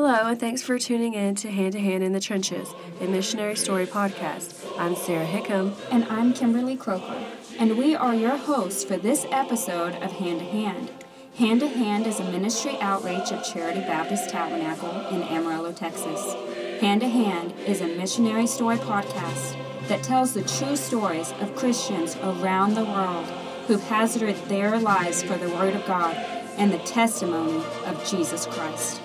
Hello, and thanks for tuning in to Hand to Hand in the Trenches, a missionary story podcast. I'm Sarah Hickam. And I'm Kimberly Croker. And we are your hosts for this episode of Hand to Hand. Hand to Hand is a ministry outreach of Charity Baptist Tabernacle in Amarillo, Texas. Hand to Hand is a missionary story podcast that tells the true stories of Christians around the world who've hazarded their lives for the Word of God and the testimony of Jesus Christ.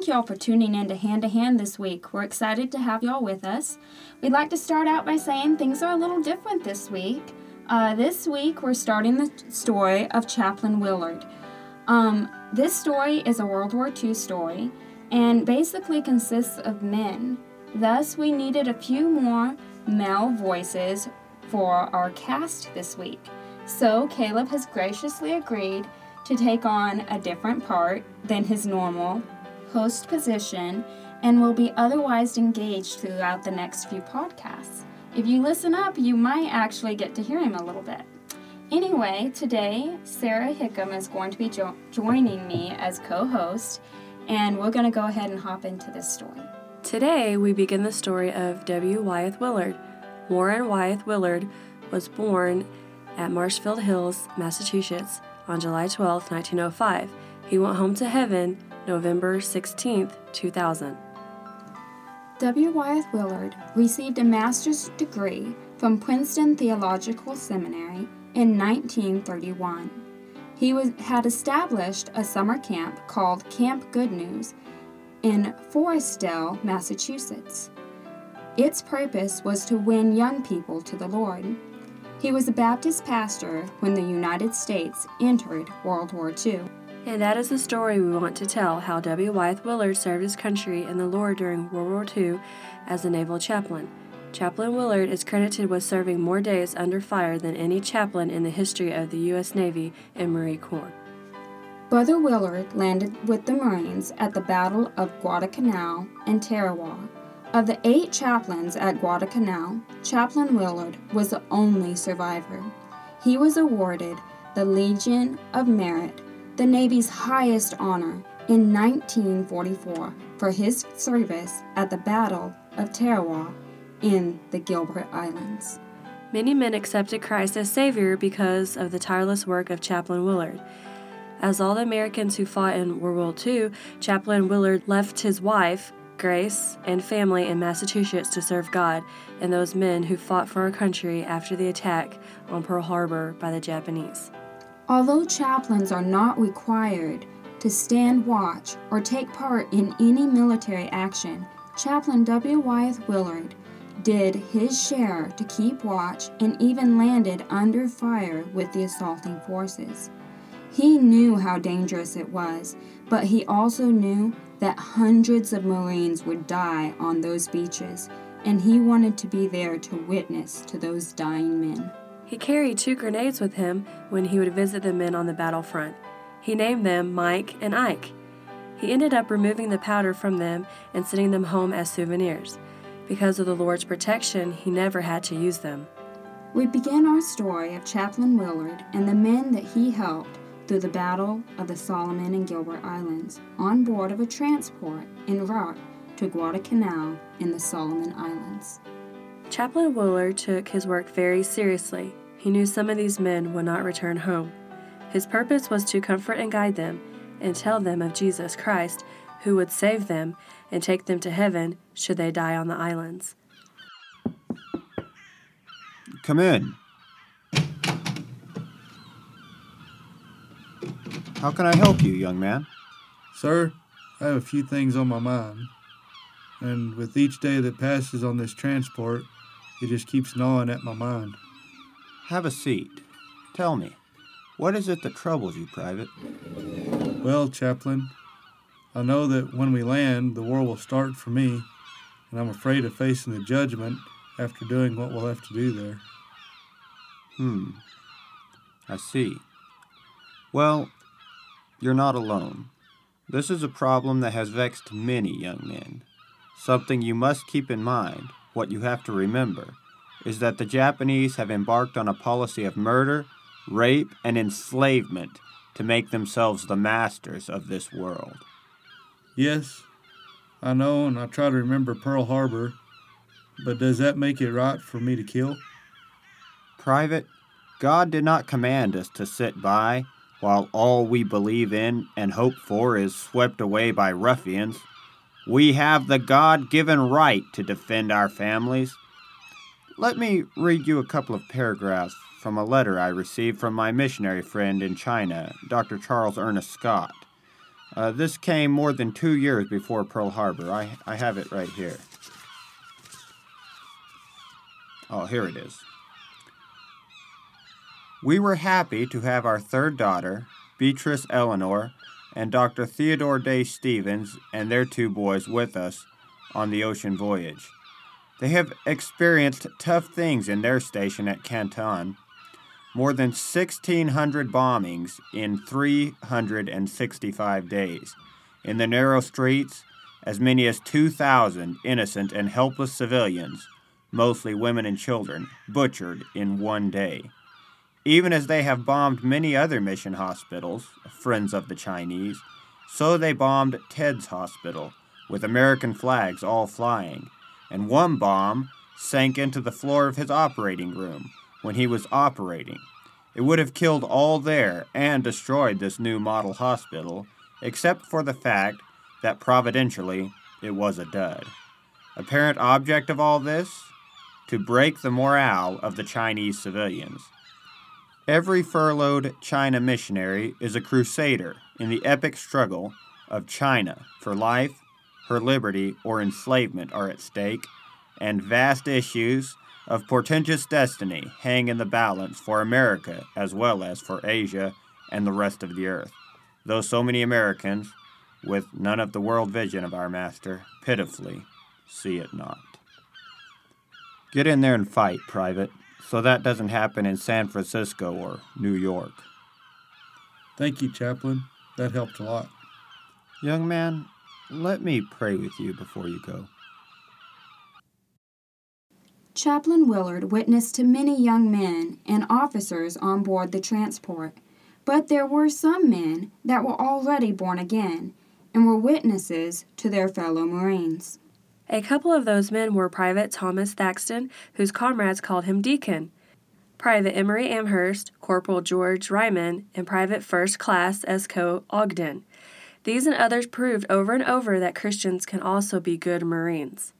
Thank y'all for tuning in to Hand to Hand this week. We're excited to have y'all with us. We'd like to start out by saying things are a little different this week. Uh, this week, we're starting the story of Chaplain Willard. Um, this story is a World War II story and basically consists of men. Thus, we needed a few more male voices for our cast this week. So, Caleb has graciously agreed to take on a different part than his normal host position and will be otherwise engaged throughout the next few podcasts. If you listen up, you might actually get to hear him a little bit. Anyway, today Sarah Hickam is going to be jo- joining me as co host, and we're going to go ahead and hop into this story. Today, we begin the story of W. Wyeth Willard. Warren Wyeth Willard was born at Marshfield Hills, Massachusetts on July 12, 1905. He went home to heaven November 16, 2000. W. Wyeth Willard received a master's degree from Princeton Theological Seminary in 1931. He was, had established a summer camp called Camp Good News in Forestdale, Massachusetts. Its purpose was to win young people to the Lord. He was a Baptist pastor when the United States entered World War II. And that is the story we want to tell how W. Wyeth Willard served his country and the Lord during World War II as a naval chaplain. Chaplain Willard is credited with serving more days under fire than any chaplain in the history of the U.S. Navy and Marine Corps. Brother Willard landed with the Marines at the Battle of Guadalcanal and Tarawa. Of the eight chaplains at Guadalcanal, Chaplain Willard was the only survivor. He was awarded the Legion of Merit the Navy's highest honor in 1944 for his service at the Battle of Tarawa in the Gilbert Islands. Many men accepted Christ as Savior because of the tireless work of Chaplain Willard. As all the Americans who fought in World War II, Chaplain Willard left his wife, Grace, and family in Massachusetts to serve God and those men who fought for our country after the attack on Pearl Harbor by the Japanese. Although chaplains are not required to stand watch or take part in any military action, Chaplain W. Wyeth Willard did his share to keep watch and even landed under fire with the assaulting forces. He knew how dangerous it was, but he also knew that hundreds of Marines would die on those beaches, and he wanted to be there to witness to those dying men. He carried two grenades with him when he would visit the men on the battlefront. He named them Mike and Ike. He ended up removing the powder from them and sending them home as souvenirs. Because of the Lord's protection, he never had to use them. We begin our story of Chaplain Willard and the men that he helped through the Battle of the Solomon and Gilbert Islands on board of a transport en route to Guadalcanal in the Solomon Islands. Chaplain Willard took his work very seriously. He knew some of these men would not return home. His purpose was to comfort and guide them and tell them of Jesus Christ, who would save them and take them to heaven should they die on the islands. Come in. How can I help you, young man? Sir, I have a few things on my mind. And with each day that passes on this transport, it just keeps gnawing at my mind. Have a seat. Tell me, what is it that troubles you, Private? Well, Chaplain, I know that when we land, the war will start for me, and I'm afraid of facing the judgment after doing what we'll have to do there. Hmm. I see. Well, you're not alone. This is a problem that has vexed many young men. Something you must keep in mind, what you have to remember, is that the Japanese have embarked on a policy of murder, rape, and enslavement to make themselves the masters of this world. Yes, I know, and I try to remember Pearl Harbor, but does that make it right for me to kill? Private, God did not command us to sit by while all we believe in and hope for is swept away by ruffians. We have the God given right to defend our families. Let me read you a couple of paragraphs from a letter I received from my missionary friend in China, Dr. Charles Ernest Scott. Uh, this came more than two years before Pearl Harbor. I, I have it right here. Oh, here it is. We were happy to have our third daughter, Beatrice Eleanor, and Dr. Theodore Day Stevens and their two boys with us on the ocean voyage. They have experienced tough things in their station at Canton. More than 1,600 bombings in 365 days. In the narrow streets, as many as 2,000 innocent and helpless civilians, mostly women and children, butchered in one day. Even as they have bombed many other mission hospitals, friends of the Chinese, so they bombed Ted's hospital, with American flags all flying, and one bomb sank into the floor of his operating room when he was operating. It would have killed all there and destroyed this new model hospital, except for the fact that providentially it was a dud. Apparent object of all this? To break the morale of the Chinese civilians. Every furloughed China missionary is a crusader in the epic struggle of China for life, her liberty, or enslavement are at stake, and vast issues of portentous destiny hang in the balance for America as well as for Asia and the rest of the earth. Though so many Americans, with none of the world vision of our Master, pitifully see it not. Get in there and fight, Private so that doesn't happen in San Francisco or New York. Thank you, Chaplain. That helped a lot. Young man, let me pray with you before you go. Chaplain Willard witnessed to many young men and officers on board the transport, but there were some men that were already born again and were witnesses to their fellow Marines. A couple of those men were Private Thomas Thaxton, whose comrades called him Deacon, Private Emery Amherst, Corporal George Ryman, and Private First Class Esco Ogden. These and others proved over and over that Christians can also be good Marines.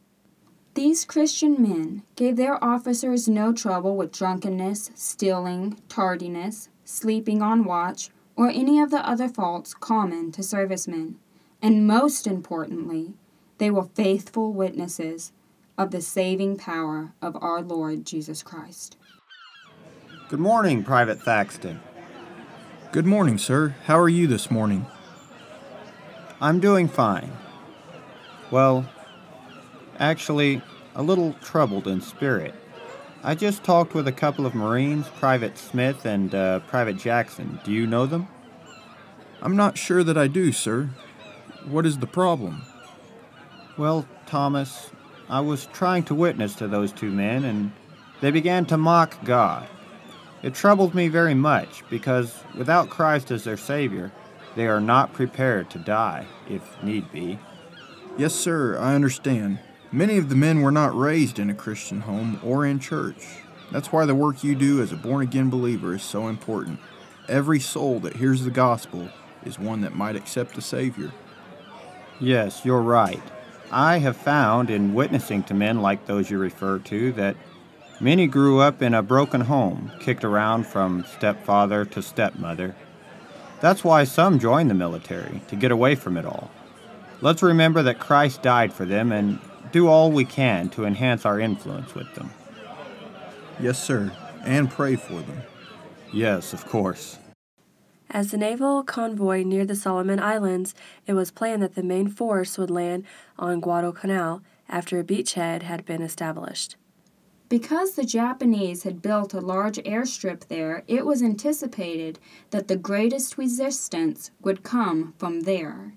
These Christian men gave their officers no trouble with drunkenness, stealing, tardiness, sleeping on watch, or any of the other faults common to servicemen. And most importantly, they were faithful witnesses of the saving power of our Lord Jesus Christ. Good morning, Private Thaxton. Good morning, sir. How are you this morning? I'm doing fine. Well, actually, a little troubled in spirit. I just talked with a couple of Marines, Private Smith and uh, Private Jackson. Do you know them? I'm not sure that I do, sir. What is the problem? Well, Thomas, I was trying to witness to those two men, and they began to mock God. It troubled me very much because without Christ as their Savior, they are not prepared to die, if need be. Yes, sir, I understand. Many of the men were not raised in a Christian home or in church. That's why the work you do as a born again believer is so important. Every soul that hears the gospel is one that might accept the Savior. Yes, you're right. I have found in witnessing to men like those you refer to that many grew up in a broken home, kicked around from stepfather to stepmother. That's why some join the military, to get away from it all. Let's remember that Christ died for them and do all we can to enhance our influence with them. Yes, sir, and pray for them. Yes, of course. As the naval convoy neared the Solomon Islands, it was planned that the main force would land on Guadalcanal after a beachhead had been established. Because the Japanese had built a large airstrip there, it was anticipated that the greatest resistance would come from there.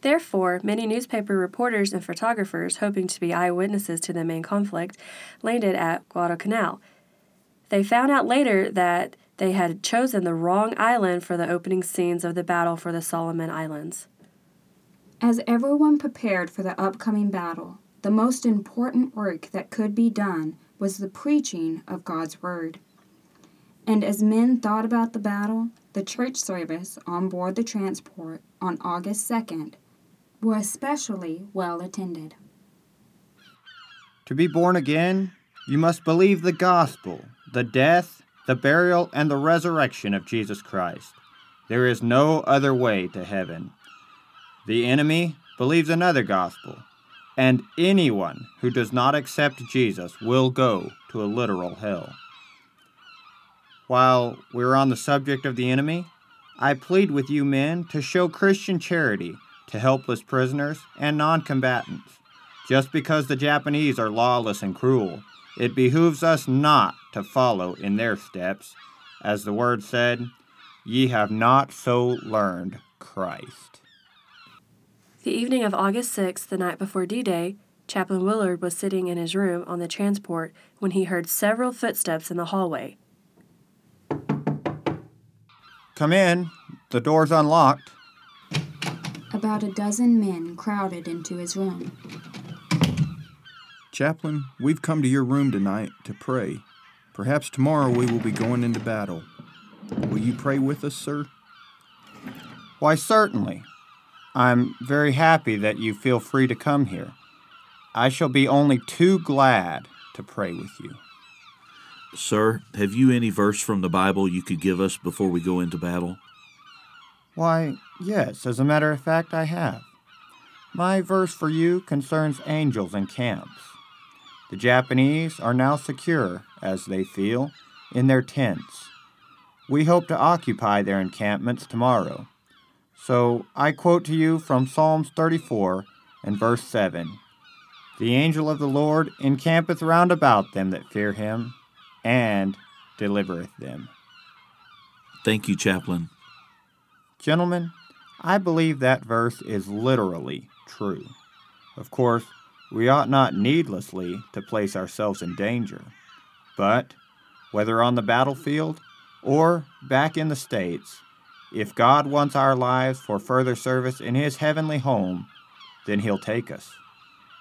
Therefore, many newspaper reporters and photographers, hoping to be eyewitnesses to the main conflict, landed at Guadalcanal. They found out later that they had chosen the wrong island for the opening scenes of the battle for the Solomon Islands. As everyone prepared for the upcoming battle, the most important work that could be done was the preaching of God's Word. And as men thought about the battle, the church service on board the transport on August 2nd were especially well attended. To be born again, you must believe the gospel, the death, the burial, and the resurrection of Jesus Christ. There is no other way to heaven. The enemy believes another gospel, and anyone who does not accept Jesus will go to a literal hell. While we're on the subject of the enemy, I plead with you men to show Christian charity to helpless prisoners and non combatants. Just because the Japanese are lawless and cruel, it behooves us not to follow in their steps. As the word said, Ye have not so learned Christ. The evening of August 6th, the night before D Day, Chaplain Willard was sitting in his room on the transport when he heard several footsteps in the hallway. Come in. The door's unlocked. About a dozen men crowded into his room. Chaplain, we've come to your room tonight to pray. Perhaps tomorrow we will be going into battle. Will you pray with us, sir? Why, certainly. I'm very happy that you feel free to come here. I shall be only too glad to pray with you. Sir, have you any verse from the Bible you could give us before we go into battle? Why, yes, as a matter of fact, I have. My verse for you concerns angels and camps. The Japanese are now secure, as they feel, in their tents. We hope to occupy their encampments tomorrow. So I quote to you from Psalms 34 and verse 7 The angel of the Lord encampeth round about them that fear him, and delivereth them. Thank you, Chaplain. Gentlemen, I believe that verse is literally true. Of course, we ought not needlessly to place ourselves in danger. But, whether on the battlefield or back in the States, if God wants our lives for further service in His heavenly home, then He'll take us.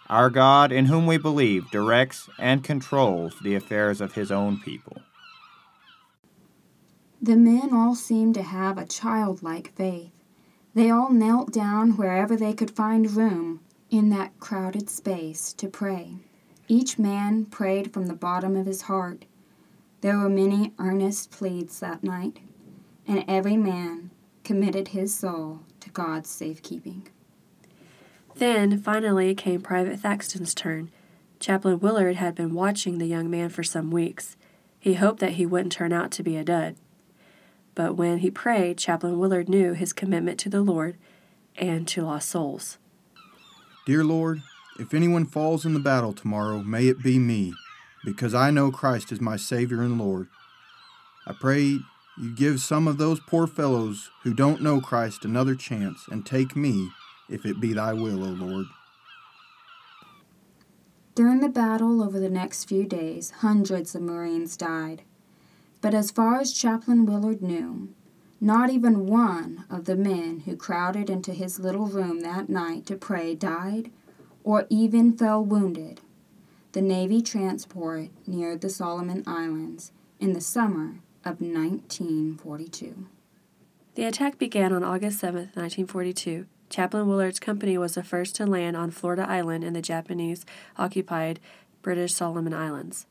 Our God, in whom we believe, directs and controls the affairs of His own people. The men all seemed to have a childlike faith. They all knelt down wherever they could find room in that crowded space to pray. Each man prayed from the bottom of his heart. There were many earnest pleads that night, and every man committed his soul to God's safekeeping. Then, finally, came Private Thaxton's turn. Chaplain Willard had been watching the young man for some weeks. He hoped that he wouldn't turn out to be a dud. But when he prayed, Chaplain Willard knew his commitment to the Lord and to lost souls. Dear Lord, if anyone falls in the battle tomorrow, may it be me, because I know Christ is my Savior and Lord. I pray you give some of those poor fellows who don't know Christ another chance and take me, if it be thy will, O Lord. During the battle over the next few days, hundreds of Marines died. But as far as Chaplain Willard knew, not even one of the men who crowded into his little room that night to pray died or even fell wounded. The Navy transport neared the Solomon Islands in the summer of 1942. The attack began on August 7, 1942. Chaplain Willard's company was the first to land on Florida Island in the Japanese occupied British Solomon Islands.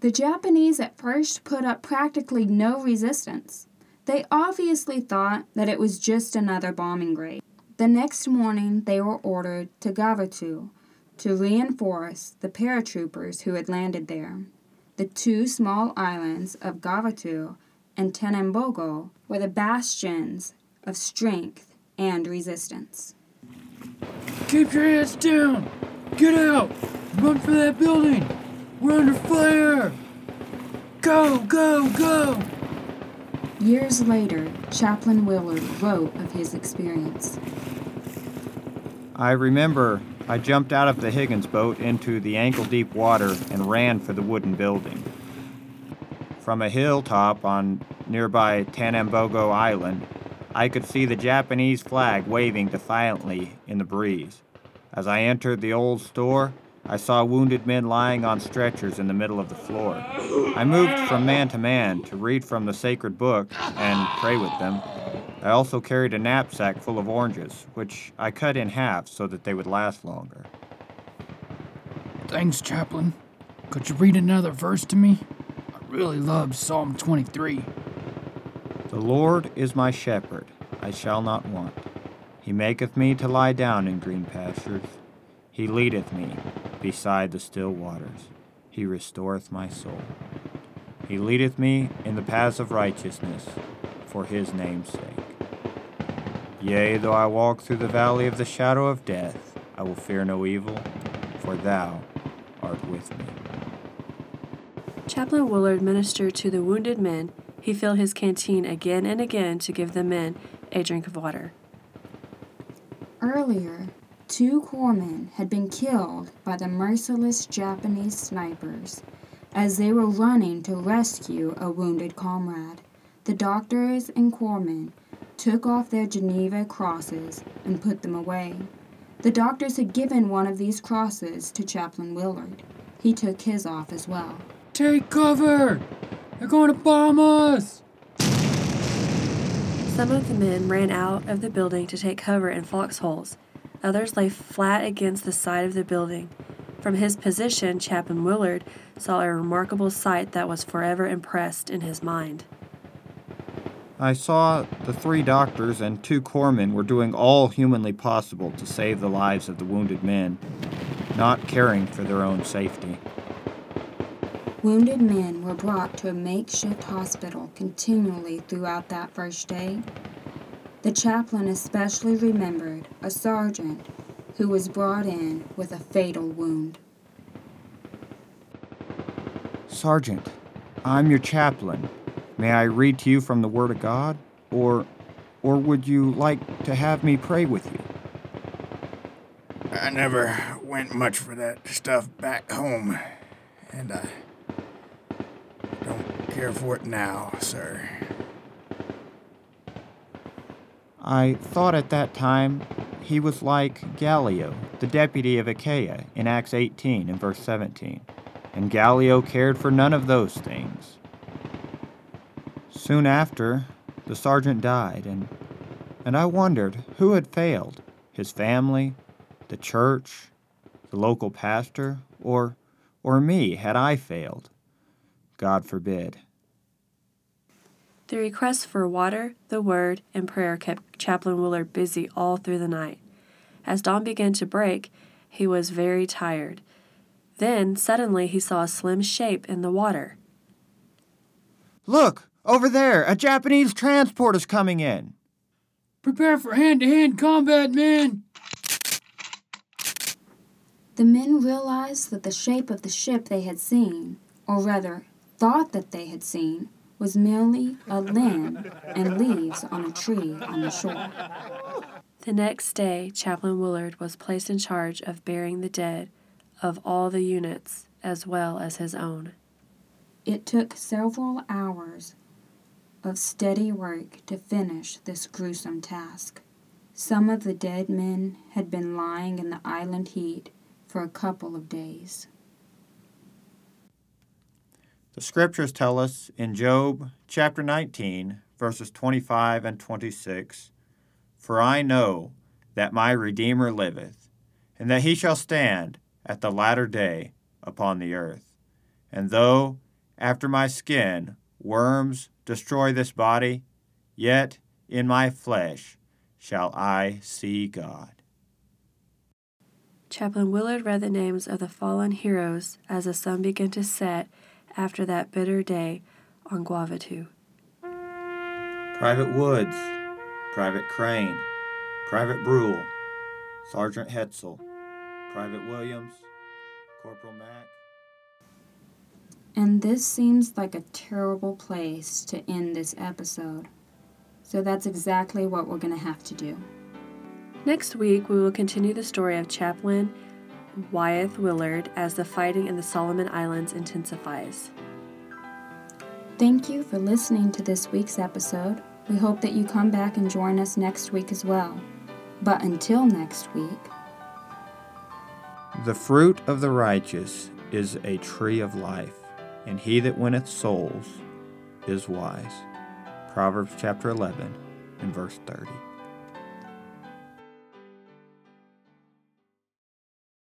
The Japanese at first put up practically no resistance. They obviously thought that it was just another bombing raid. The next morning, they were ordered to Gavutu to reinforce the paratroopers who had landed there. The two small islands of Gavutu and Tanambogo were the bastions of strength and resistance. Keep your heads down! Get out! Run for that building! We're under fire! Go, go, go! Years later, Chaplain Willard wrote of his experience. I remember I jumped out of the Higgins boat into the ankle deep water and ran for the wooden building. From a hilltop on nearby Tanambogo Island, I could see the Japanese flag waving defiantly in the breeze. As I entered the old store, I saw wounded men lying on stretchers in the middle of the floor. I moved from man to man to read from the sacred book and pray with them. I also carried a knapsack full of oranges, which I cut in half so that they would last longer. Thanks, Chaplain. Could you read another verse to me? I really love Psalm 23. The Lord is my shepherd, I shall not want. He maketh me to lie down in green pastures. He leadeth me beside the still waters. He restoreth my soul. He leadeth me in the paths of righteousness for his name's sake. Yea, though I walk through the valley of the shadow of death, I will fear no evil, for thou art with me. Chaplain Willard ministered to the wounded men. He filled his canteen again and again to give the men a drink of water. Earlier, two corpsmen had been killed by the merciless Japanese snipers as they were running to rescue a wounded comrade. The doctors and corpsmen took off their Geneva crosses and put them away. The doctors had given one of these crosses to Chaplain Willard. He took his off as well. Take cover! They're going to bomb us! Some of the men ran out of the building to take cover in foxholes. Others lay flat against the side of the building. From his position, Chaplain Willard saw a remarkable sight that was forever impressed in his mind. I saw the three doctors and two corpsmen were doing all humanly possible to save the lives of the wounded men, not caring for their own safety. Wounded men were brought to a makeshift hospital continually throughout that first day. The chaplain especially remembered a sergeant who was brought in with a fatal wound. Sergeant, I'm your chaplain. May I read to you from the Word of God? Or, or would you like to have me pray with you? I never went much for that stuff back home, and I don't care for it now, sir. I thought at that time he was like Gallio, the deputy of Achaia, in Acts 18 and verse 17. And Gallio cared for none of those things. Soon after, the sergeant died, and, and I wondered who had failed his family, the church, the local pastor, or, or me had I failed. God forbid. The requests for water, the word, and prayer kept Chaplain Willard busy all through the night. As dawn began to break, he was very tired. Then, suddenly, he saw a slim shape in the water. Look, over there, a Japanese transport is coming in. Prepare for hand to hand combat, men! The men realized that the shape of the ship they had seen, or rather, thought that they had seen, was merely a limb and leaves on a tree on the shore. The next day, Chaplain Willard was placed in charge of burying the dead of all the units as well as his own. It took several hours of steady work to finish this gruesome task. Some of the dead men had been lying in the island heat for a couple of days. The scriptures tell us in Job chapter 19, verses 25 and 26 For I know that my Redeemer liveth, and that he shall stand at the latter day upon the earth. And though after my skin worms destroy this body, yet in my flesh shall I see God. Chaplain Willard read the names of the fallen heroes as the sun began to set after that bitter day on Gavutu. Private Woods, Private Crane, Private Brule, Sergeant Hetzel, Private Williams, Corporal Mack. And this seems like a terrible place to end this episode. So that's exactly what we're going to have to do. Next week, we will continue the story of Chaplain Wyeth Willard as the fighting in the Solomon Islands intensifies. Thank you for listening to this week's episode. We hope that you come back and join us next week as well. But until next week, The fruit of the righteous is a tree of life, and he that winneth souls is wise. Proverbs chapter 11 and verse 30.